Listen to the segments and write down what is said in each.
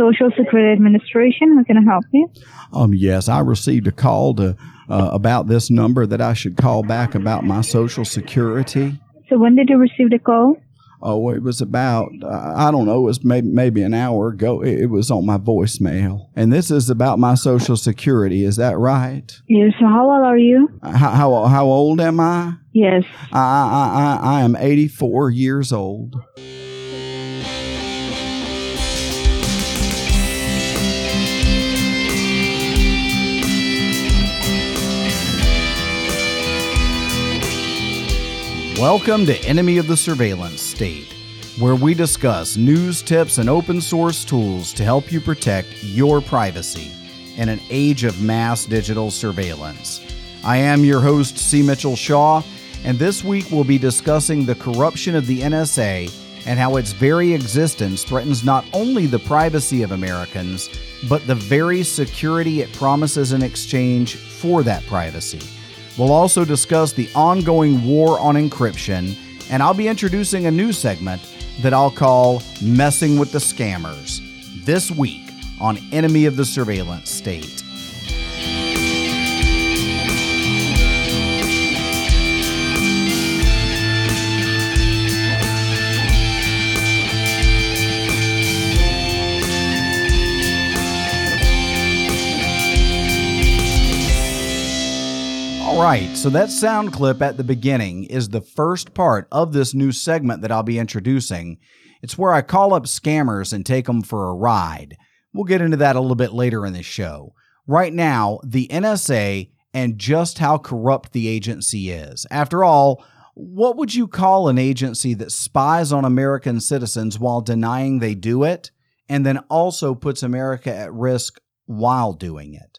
Social Security Administration. How can I help you? Um, yes, I received a call to uh, about this number that I should call back about my Social Security. So when did you receive the call? Oh, it was about uh, I don't know, it was maybe maybe an hour ago. It, it was on my voicemail, and this is about my Social Security. Is that right? Yes. So how old are you? How how, how old am I? Yes. I, I I I am eighty four years old. Welcome to Enemy of the Surveillance State, where we discuss news, tips, and open source tools to help you protect your privacy in an age of mass digital surveillance. I am your host, C. Mitchell Shaw, and this week we'll be discussing the corruption of the NSA and how its very existence threatens not only the privacy of Americans, but the very security it promises in exchange for that privacy. We'll also discuss the ongoing war on encryption, and I'll be introducing a new segment that I'll call Messing with the Scammers this week on Enemy of the Surveillance State. Right, so that sound clip at the beginning is the first part of this new segment that I'll be introducing. It's where I call up scammers and take them for a ride. We'll get into that a little bit later in the show. Right now, the NSA and just how corrupt the agency is. After all, what would you call an agency that spies on American citizens while denying they do it and then also puts America at risk while doing it?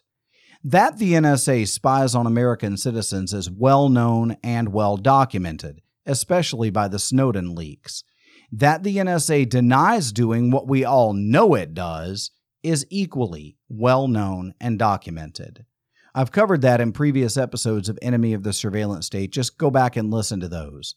That the NSA spies on American citizens is well known and well documented, especially by the Snowden leaks. That the NSA denies doing what we all know it does is equally well known and documented. I've covered that in previous episodes of Enemy of the Surveillance State. Just go back and listen to those.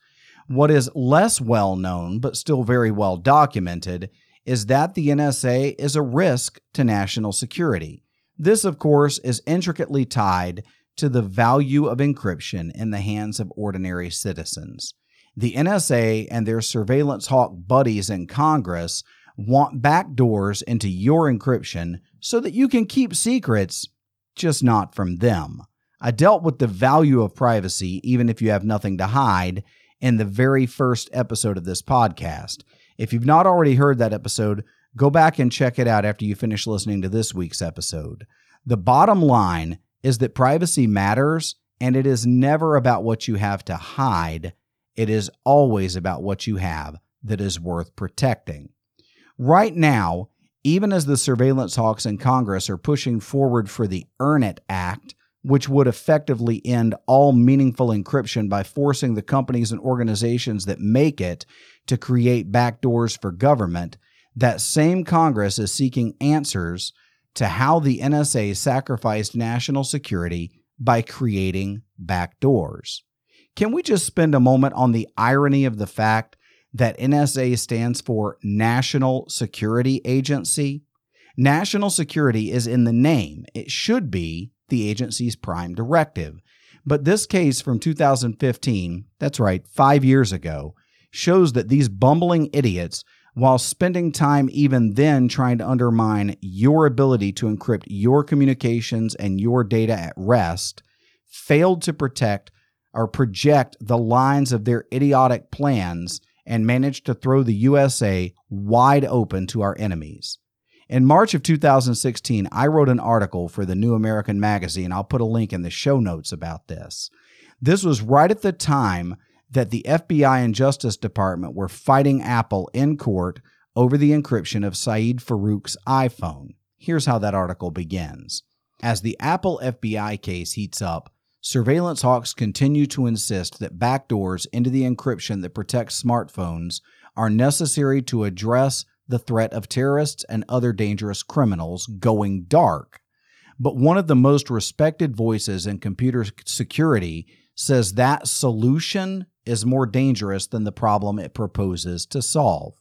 What is less well known, but still very well documented, is that the NSA is a risk to national security. This, of course, is intricately tied to the value of encryption in the hands of ordinary citizens. The NSA and their surveillance hawk buddies in Congress want backdoors into your encryption so that you can keep secrets, just not from them. I dealt with the value of privacy, even if you have nothing to hide, in the very first episode of this podcast. If you've not already heard that episode, Go back and check it out after you finish listening to this week's episode. The bottom line is that privacy matters, and it is never about what you have to hide. It is always about what you have that is worth protecting. Right now, even as the surveillance hawks in Congress are pushing forward for the Earn It Act, which would effectively end all meaningful encryption by forcing the companies and organizations that make it to create backdoors for government, that same Congress is seeking answers to how the NSA sacrificed national security by creating backdoors. Can we just spend a moment on the irony of the fact that NSA stands for National Security Agency? National security is in the name. It should be the agency's prime directive. But this case from 2015, that's right, five years ago, shows that these bumbling idiots while spending time even then trying to undermine your ability to encrypt your communications and your data at rest, failed to protect or project the lines of their idiotic plans and managed to throw the USA wide open to our enemies. In March of 2016, I wrote an article for the New American Magazine. I'll put a link in the show notes about this. This was right at the time that the FBI and Justice Department were fighting Apple in court over the encryption of Syed Farook's iPhone. Here's how that article begins. As the Apple FBI case heats up, surveillance hawks continue to insist that backdoors into the encryption that protects smartphones are necessary to address the threat of terrorists and other dangerous criminals going dark. But one of the most respected voices in computer security says that solution is more dangerous than the problem it proposes to solve.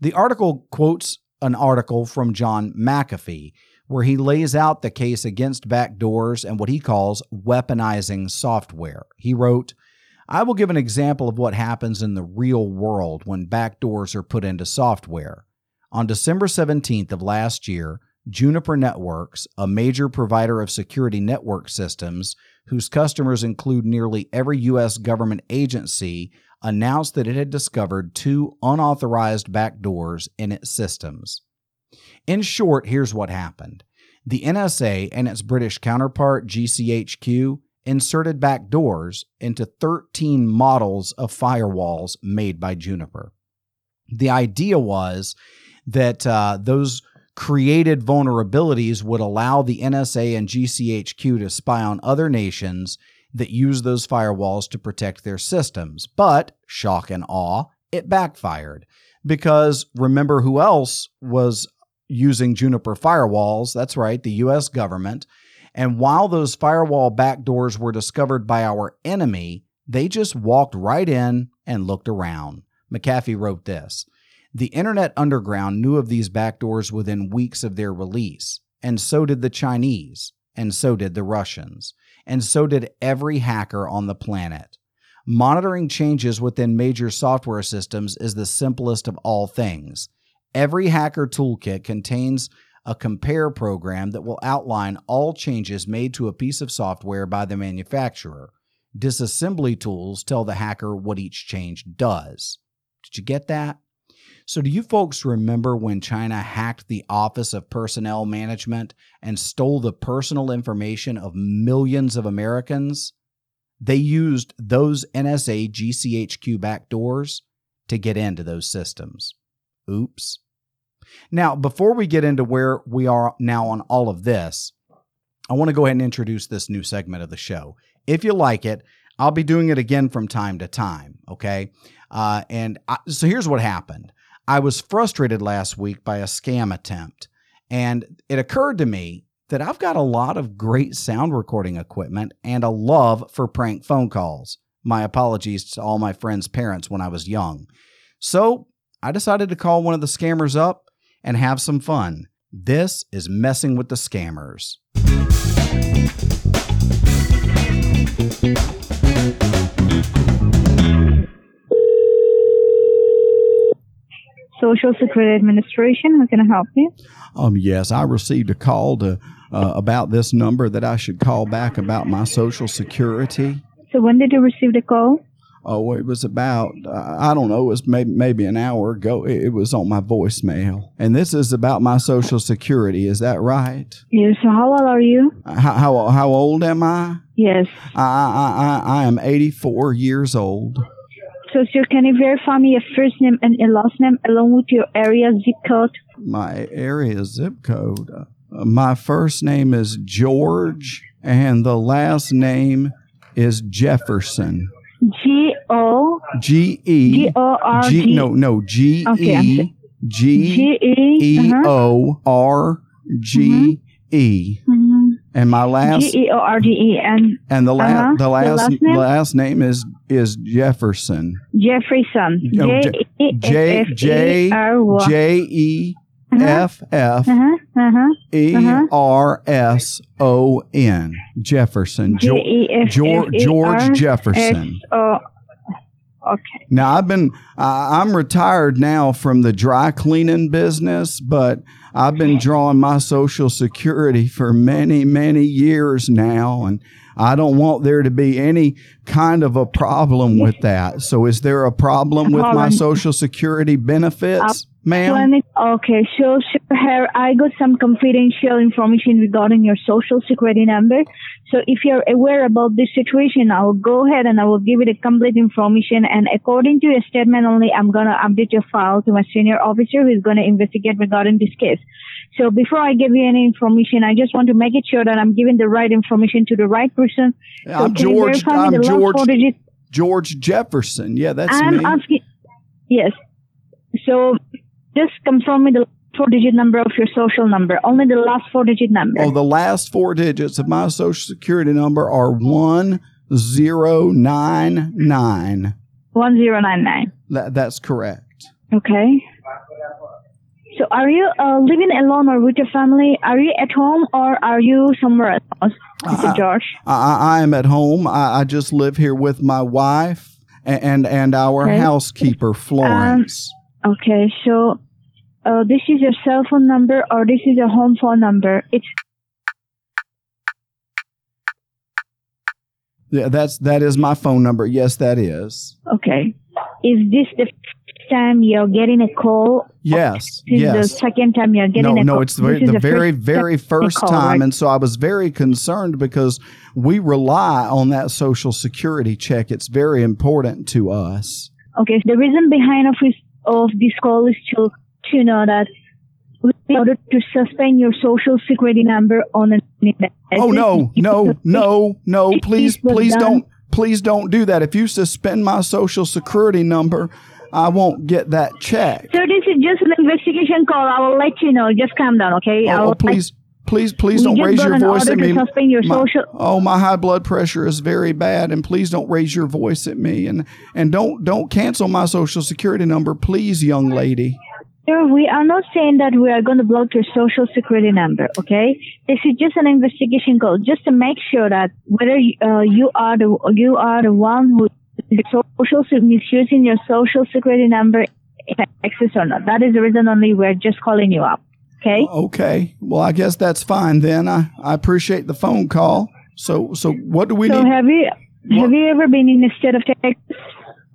The article quotes an article from John McAfee where he lays out the case against backdoors and what he calls weaponizing software. He wrote, I will give an example of what happens in the real world when backdoors are put into software. On December 17th of last year, Juniper Networks, a major provider of security network systems whose customers include nearly every U.S. government agency, announced that it had discovered two unauthorized backdoors in its systems. In short, here's what happened the NSA and its British counterpart, GCHQ, inserted backdoors into 13 models of firewalls made by Juniper. The idea was that uh, those created vulnerabilities would allow the NSA and GCHQ to spy on other nations that use those firewalls to protect their systems. But, shock and awe, it backfired. Because remember who else was using Juniper firewalls? That's right, the US government. And while those firewall backdoors were discovered by our enemy, they just walked right in and looked around. McAfee wrote this The Internet Underground knew of these backdoors within weeks of their release, and so did the Chinese, and so did the Russians, and so did every hacker on the planet. Monitoring changes within major software systems is the simplest of all things. Every hacker toolkit contains a compare program that will outline all changes made to a piece of software by the manufacturer. Disassembly tools tell the hacker what each change does. Did you get that? So, do you folks remember when China hacked the Office of Personnel Management and stole the personal information of millions of Americans? They used those NSA GCHQ backdoors to get into those systems. Oops. Now, before we get into where we are now on all of this, I want to go ahead and introduce this new segment of the show. If you like it, I'll be doing it again from time to time. Okay. Uh, and I, so here's what happened I was frustrated last week by a scam attempt. And it occurred to me that I've got a lot of great sound recording equipment and a love for prank phone calls. My apologies to all my friends' parents when I was young. So I decided to call one of the scammers up and have some fun. This is Messing with the Scammers. Social Security Administration, how can I help you? Um, yes, I received a call to uh, about this number that I should call back about my Social Security. So when did you receive the call? Oh, it was about uh, I don't know, it was maybe maybe an hour ago. It, was on my voicemail, and this is about my Social Security. Is that right? Yes. So how old are you? How how, how old am I? Yes. I, I I I am eighty four years old. So, sir, can you verify me your first name and your last name along with your area zip code? My area zip code. Uh, my first name is George, and the last name is Jefferson. G O G E G O R G no no G E. G E. Uh-huh. O R G E Mhm. and my last G E O R G E and and the last uh-huh. the The last last name is is Jefferson Jefferson. Oh, no, J E J J F E R Y. J E. F F. E. R S O N Jefferson J Geor- E F Geor- F E George Jefferson. Okay. Now I've been I I'm retired now from the dry cleaning business, but I've been drawing my social security for many many years now and I don't want there to be any kind of a problem with that. So is there a problem with my social security benefits, ma'am? Clinic. Okay, so sir, here I got some confidential information regarding your social security number. So if you're aware about this situation, I will go ahead and I will give you the complete information. And according to your statement only, I'm gonna update your file to my senior officer who is gonna investigate regarding this case. So before I give you any information, I just want to make it sure that I'm giving the right information to the right person. So I'm George I'm George? George Jefferson. Yeah, that's I'm me. asking. Yes. So just confirm me the four digit number of your social number. Only the last four digit number. Oh, the last four digits of my social security number are one zero nine nine. One zero nine nine. That that's correct. Okay. So are you uh, living alone or with your family? Are you at home or are you somewhere else, Mr. George? I, I am at home. I, I just live here with my wife and and, and our Okay. housekeeper Florence. Okay, so uh, this is your cell phone number or this is your home phone number? It's yeah, that's that is my phone number. Yes, that is. okay. Is this the first time you're getting a call? Yes, This is the second time you're getting No, a no, call. it's the, very, the very, first very time first call, time. right? And so I was very concerned because we rely on that social security check. It's very important to us. Okay, the reason behind of of this call is to to know that in order to suspend your social security number on an Oh no, no, no, no! Please, please don't, please don't do that. If you suspend my social security number, I won't get that check. So this is just an investigation call. I will let you know. Just calm down, okay? Oh, I Oh, will oh, please, please, please don't raise your voice at me. your My- oh, my high blood pressure is very bad, and please don't raise your voice at me, and and don't don't cancel my social security number, please, young lady. Sir, we are not saying that we are going to block your social security number, okay? This is just an investigation call, just to make sure that whether uh, you are the you are the one who is social misusing your social security number in Texas or not. That is the reason only we're just calling you up, okay? Okay, well, I guess that's fine then. I I appreciate the phone call. So so what do we so need? have you have you ever been in the state of Texas?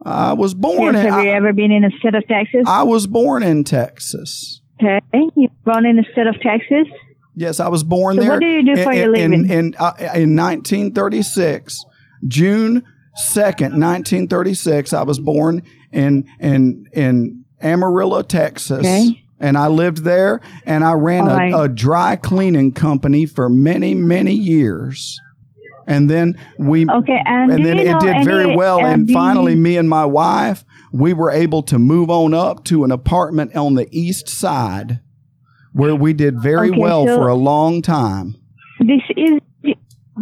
I was born Yes, in have you I, ever been in the state of Texas? I was born in Texas. Okay, you born in the state of Texas. Yes, I was born So there. what do you do for in, your in, living? In, uh, in 1936, June 2nd, 1936, I was born in in in Amarillo, Texas. Okay. And I lived there and I ran a, right. a dry cleaning company for many, many years. And then we Okay, and, and then it did very any, well. and you- finally, me and my wife, we were able to move on up to an apartment on the east side where we did very Okay, well so- for a long time. This is.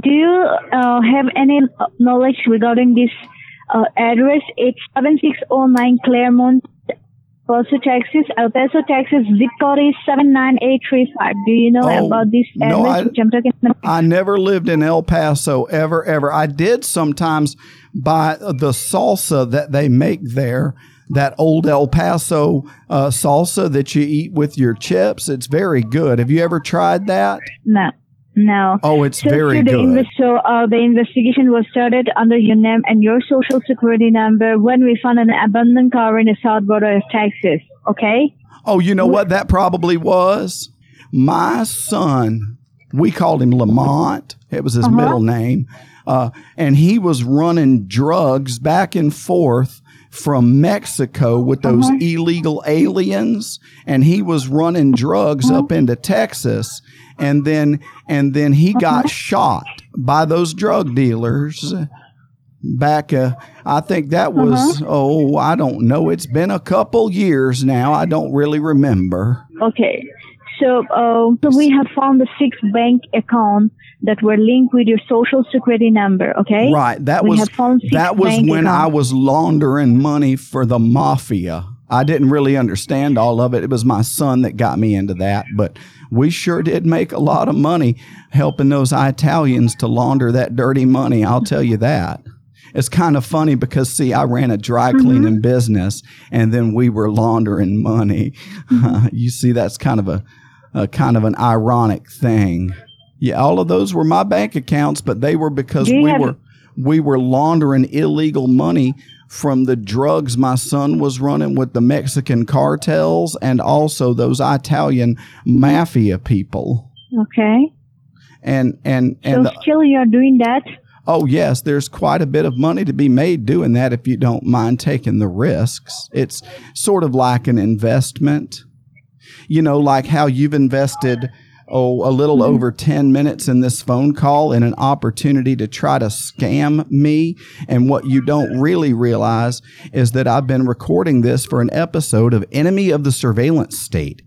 Do you uh, have any knowledge regarding this uh, address? It's seven six zero nine Claremont, El Paso, Texas. El Paso, Texas. Zip code is seven nine eight three five. Do you know Oh, about this address no, I- which I'm talking about? I never lived in El Paso ever, ever. I did sometimes buy the salsa that they make there. That old El Paso uh, salsa that you eat with your chips. It's very good. Have you ever tried that? No, no. Oh, it's So, very the good. so uh, the investigation was started under your name and your social security number when we found an abandoned car in the south border of Texas. Okay. Oh, you know what that probably was? My son, we called him Lamont. It was his Uh-huh. middle name. Uh, and he was running drugs back and forth from Mexico with those Uh-huh. illegal aliens. And he was running drugs Uh-huh. up into Texas. And then, and then he Uh-huh. got shot by those drug dealers back uh, i think that was Uh-huh. oh i don't know it's been a couple years now i don't really remember Okay. So, uh, so we have found the six bank accounts that were linked with your social security number. Okay. right that We was have found six that was when i was laundering money for the mafia i didn't really understand all of it. It was my son that got me into that but we sure did make a lot of money helping those italians to launder that dirty money i'll tell you that. It's kind of funny because see i ran a dry Mm-hmm. cleaning business and then we were laundering money. You see that's kind of a, a kind of an ironic thing. Yeah all of those were my bank accounts but they were because we were we were laundering illegal money from the drugs my son was running with the Mexican cartels and also those Italian mafia people. Okay. And and So and still you're doing that. oh yes, there's quite a bit of money to be made doing that if you don't mind taking the risks. It's sort of like an investment. You know, like how you've invested oh a little mm-hmm. over 10 minutes in this phone call in an opportunity to try to scam me and what you don't really realize is that I've been recording this for an episode of Enemy of the Surveillance State.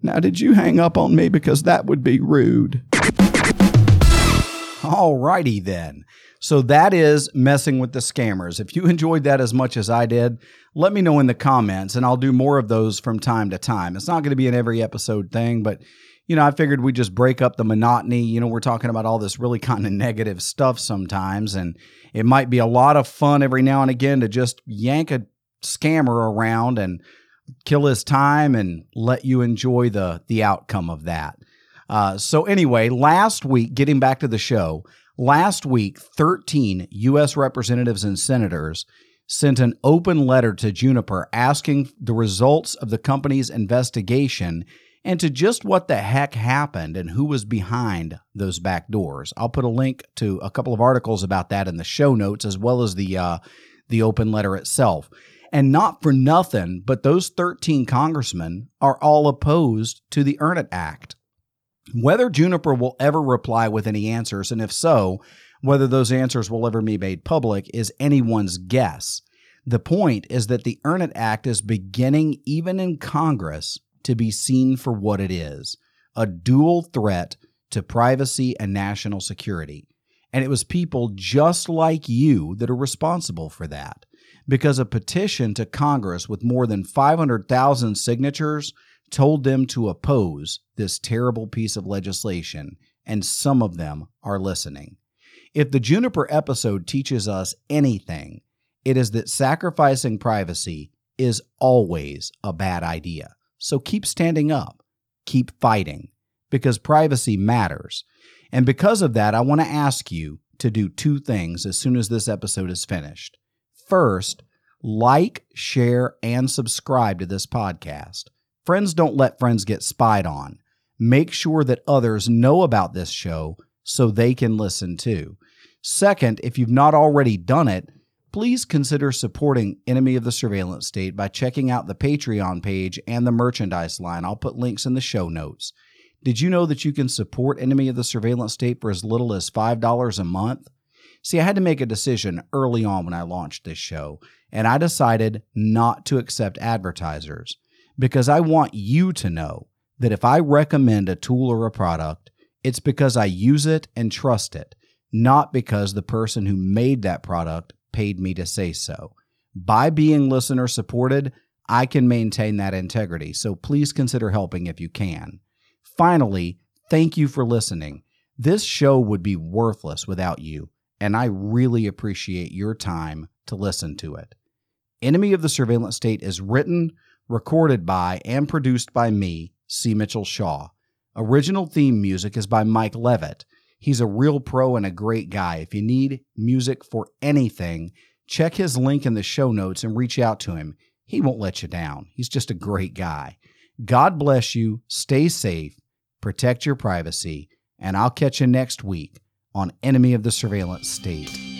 Now, did you hang up on me because that would be rude? All righty then. So that is messing with the scammers. If you enjoyed that as much as I did, let me know in the comments and I'll do more of those from time to time. It's not going to be an every episode thing, but you know, I figured we'd just break up the monotony. You know, we're talking about all this really kind of negative stuff sometimes, and it might be a lot of fun every now and again to just yank a scammer around and kill his time and let you enjoy the the outcome of that. Uh, so anyway, last week, getting back to the show, Last week, 13 U.S. representatives and senators sent an open letter to Juniper asking the results of the company's investigation and to just what the heck happened and who was behind those back doors. I'll put a link to a couple of articles about that in the show notes as well as the uh, the open letter itself. And not for nothing, but those 13 congressmen are all opposed to the Earn It Act. Whether Juniper will ever reply with any answers, and if so, whether those answers will ever be made public, is anyone's guess. The point is that the Earn It Act is beginning, even in Congress, to be seen for what it is a dual threat to privacy and national security. And it was people just like you that are responsible for that. Because a petition to Congress with more than 500,000 signatures told them to oppose this terrible piece of legislation, and some of them are listening. If the Juniper episode teaches us anything, it is that sacrificing privacy is always a bad idea. So keep standing up, keep fighting, because privacy matters. And because of that, I want to ask you to do two things as soon as this episode is finished. First, like, share, and subscribe to this podcast. Friends don't let friends get spied on. Make sure that others know about this show so they can listen too. Second, if you've not already done it, please consider supporting Enemy of the Surveillance State by checking out the Patreon page and the merchandise line. I'll put links in the show notes. Did you know that you can support Enemy of the Surveillance State for as little as $5 a month? See, I had to make a decision early on when I launched this show, and I decided not to accept advertisers because I want you to know that if I recommend a tool or a product, it's because I use it and trust it, not because the person who made that product paid me to say so. By being listener supported, I can maintain that integrity, so please consider helping if you can. Finally, thank you for listening. This show would be worthless without you, and I really appreciate your time to listen to it. Enemy of the Surveillance State is written, recorded by and produced by me, C. Mitchell Shaw. Original theme music is by Mike Levitt. He's a real pro and a great guy. If you need music for anything, check his link in the show notes and reach out to him. He won't let you down. He's just a great guy. God bless you. Stay safe, protect your privacy, and I'll catch you next week on Enemy of the Surveillance State.